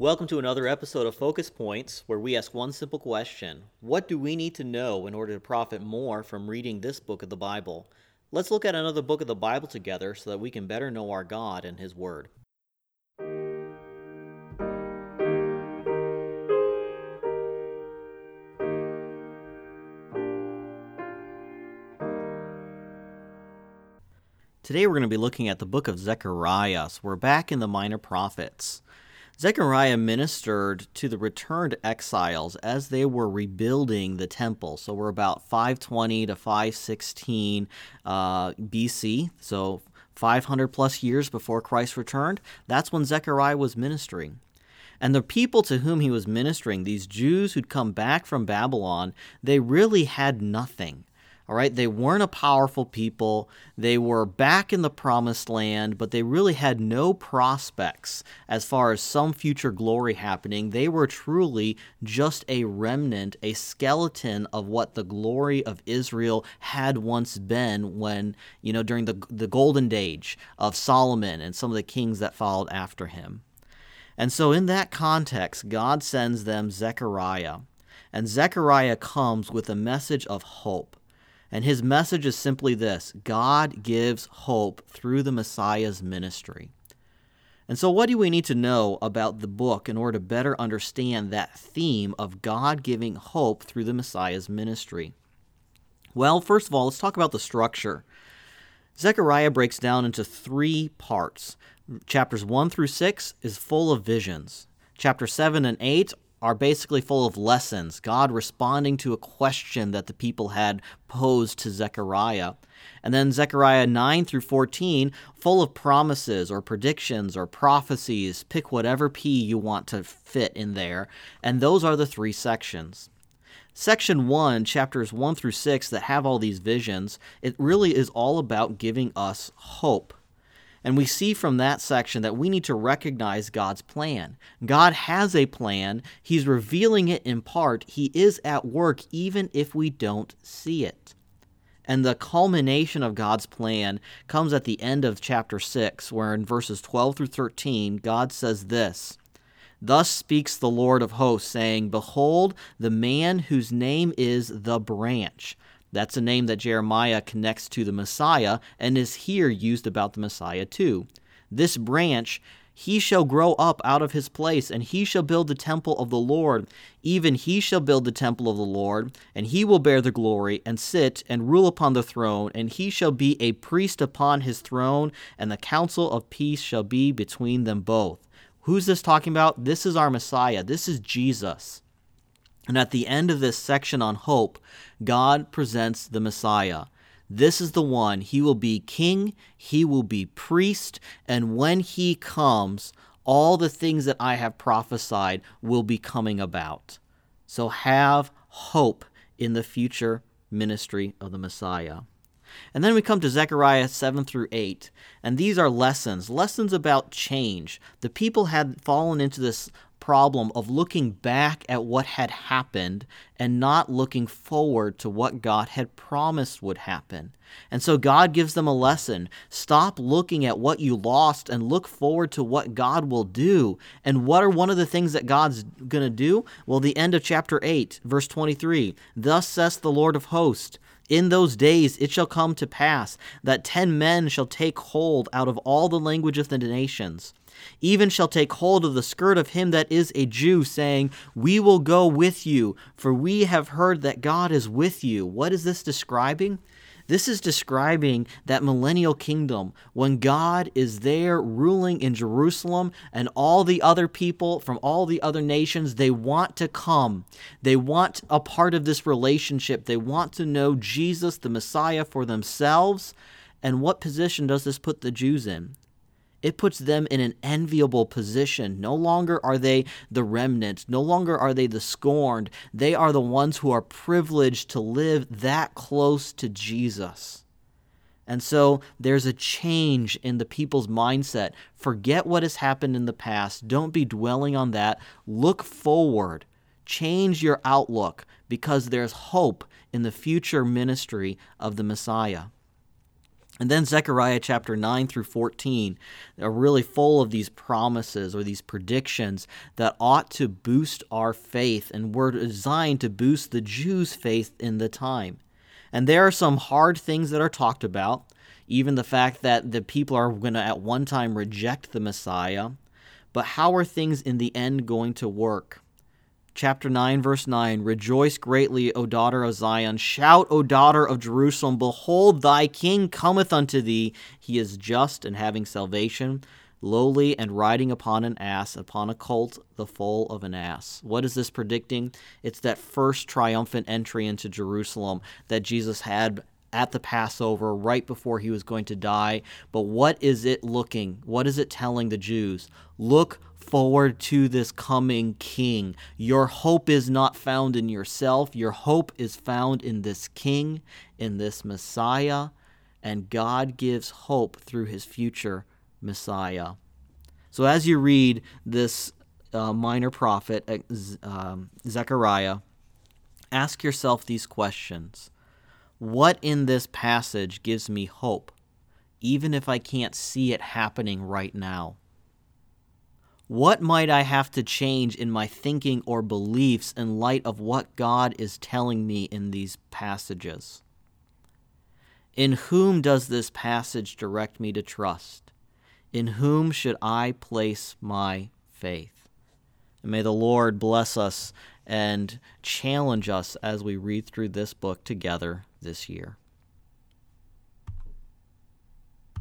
Welcome to another episode of Focus Points, where we ask one simple question What do we need to know in order to profit more from reading this book of the Bible? Let's look at another book of the Bible together so that we can better know our God and His Word. Today we're going to be looking at the book of Zechariah. So we're back in the Minor Prophets. Zechariah ministered to the returned exiles as they were rebuilding the temple. So we're about 520 to 516 uh, BC, so 500 plus years before Christ returned. That's when Zechariah was ministering. And the people to whom he was ministering, these Jews who'd come back from Babylon, they really had nothing. All right, they weren't a powerful people. They were back in the promised land, but they really had no prospects as far as some future glory happening. They were truly just a remnant, a skeleton of what the glory of Israel had once been when, you know, during the, the golden age of Solomon and some of the kings that followed after him. And so, in that context, God sends them Zechariah. And Zechariah comes with a message of hope. And his message is simply this God gives hope through the Messiah's ministry. And so, what do we need to know about the book in order to better understand that theme of God giving hope through the Messiah's ministry? Well, first of all, let's talk about the structure. Zechariah breaks down into three parts. Chapters 1 through 6 is full of visions. Chapter 7 and 8 are basically full of lessons, God responding to a question that the people had posed to Zechariah. And then Zechariah 9 through 14, full of promises or predictions or prophecies. Pick whatever P you want to fit in there. And those are the three sections. Section 1, chapters 1 through 6, that have all these visions, it really is all about giving us hope. And we see from that section that we need to recognize God's plan. God has a plan, He's revealing it in part. He is at work even if we don't see it. And the culmination of God's plan comes at the end of chapter 6, where in verses 12 through 13, God says this Thus speaks the Lord of hosts, saying, Behold, the man whose name is the branch that's a name that Jeremiah connects to the Messiah and is here used about the Messiah too. This branch, he shall grow up out of his place, and he shall build the temple of the Lord. Even he shall build the temple of the Lord, and he will bear the glory, and sit and rule upon the throne, and he shall be a priest upon his throne, and the counsel of peace shall be between them both. Who's this talking about? This is our Messiah. This is Jesus. And at the end of this section on hope, God presents the Messiah. This is the one. He will be king, he will be priest, and when he comes, all the things that I have prophesied will be coming about. So have hope in the future ministry of the Messiah. And then we come to Zechariah 7 through 8, and these are lessons, lessons about change. The people had fallen into this problem of looking back at what had happened and not looking forward to what God had promised would happen. And so God gives them a lesson. Stop looking at what you lost and look forward to what God will do. And what are one of the things that God's going to do? Well, the end of chapter 8, verse 23 Thus says the Lord of hosts. In those days it shall come to pass that ten men shall take hold out of all the language of the nations even shall take hold of the skirt of him that is a Jew, saying, We will go with you, for we have heard that God is with you. What is this describing? This is describing that millennial kingdom when God is there ruling in Jerusalem and all the other people from all the other nations, they want to come. They want a part of this relationship. They want to know Jesus, the Messiah, for themselves. And what position does this put the Jews in? It puts them in an enviable position. No longer are they the remnant, no longer are they the scorned. They are the ones who are privileged to live that close to Jesus. And so there's a change in the people's mindset. Forget what has happened in the past. Don't be dwelling on that. Look forward. Change your outlook because there's hope in the future ministry of the Messiah. And then Zechariah chapter 9 through 14 are really full of these promises or these predictions that ought to boost our faith and were designed to boost the Jews' faith in the time. And there are some hard things that are talked about, even the fact that the people are going to at one time reject the Messiah. But how are things in the end going to work? Chapter 9, verse 9 Rejoice greatly, O daughter of Zion. Shout, O daughter of Jerusalem. Behold, thy king cometh unto thee. He is just and having salvation, lowly and riding upon an ass, upon a colt, the foal of an ass. What is this predicting? It's that first triumphant entry into Jerusalem that Jesus had at the Passover right before he was going to die. But what is it looking? What is it telling the Jews? Look forward to this coming king. Your hope is not found in yourself, your hope is found in this king, in this Messiah, and God gives hope through his future Messiah. So as you read this uh, minor prophet, uh, um, Zechariah, ask yourself these questions. What in this passage gives me hope, even if I can't see it happening right now? What might I have to change in my thinking or beliefs in light of what God is telling me in these passages? In whom does this passage direct me to trust? In whom should I place my faith? And may the Lord bless us and challenge us as we read through this book together this year.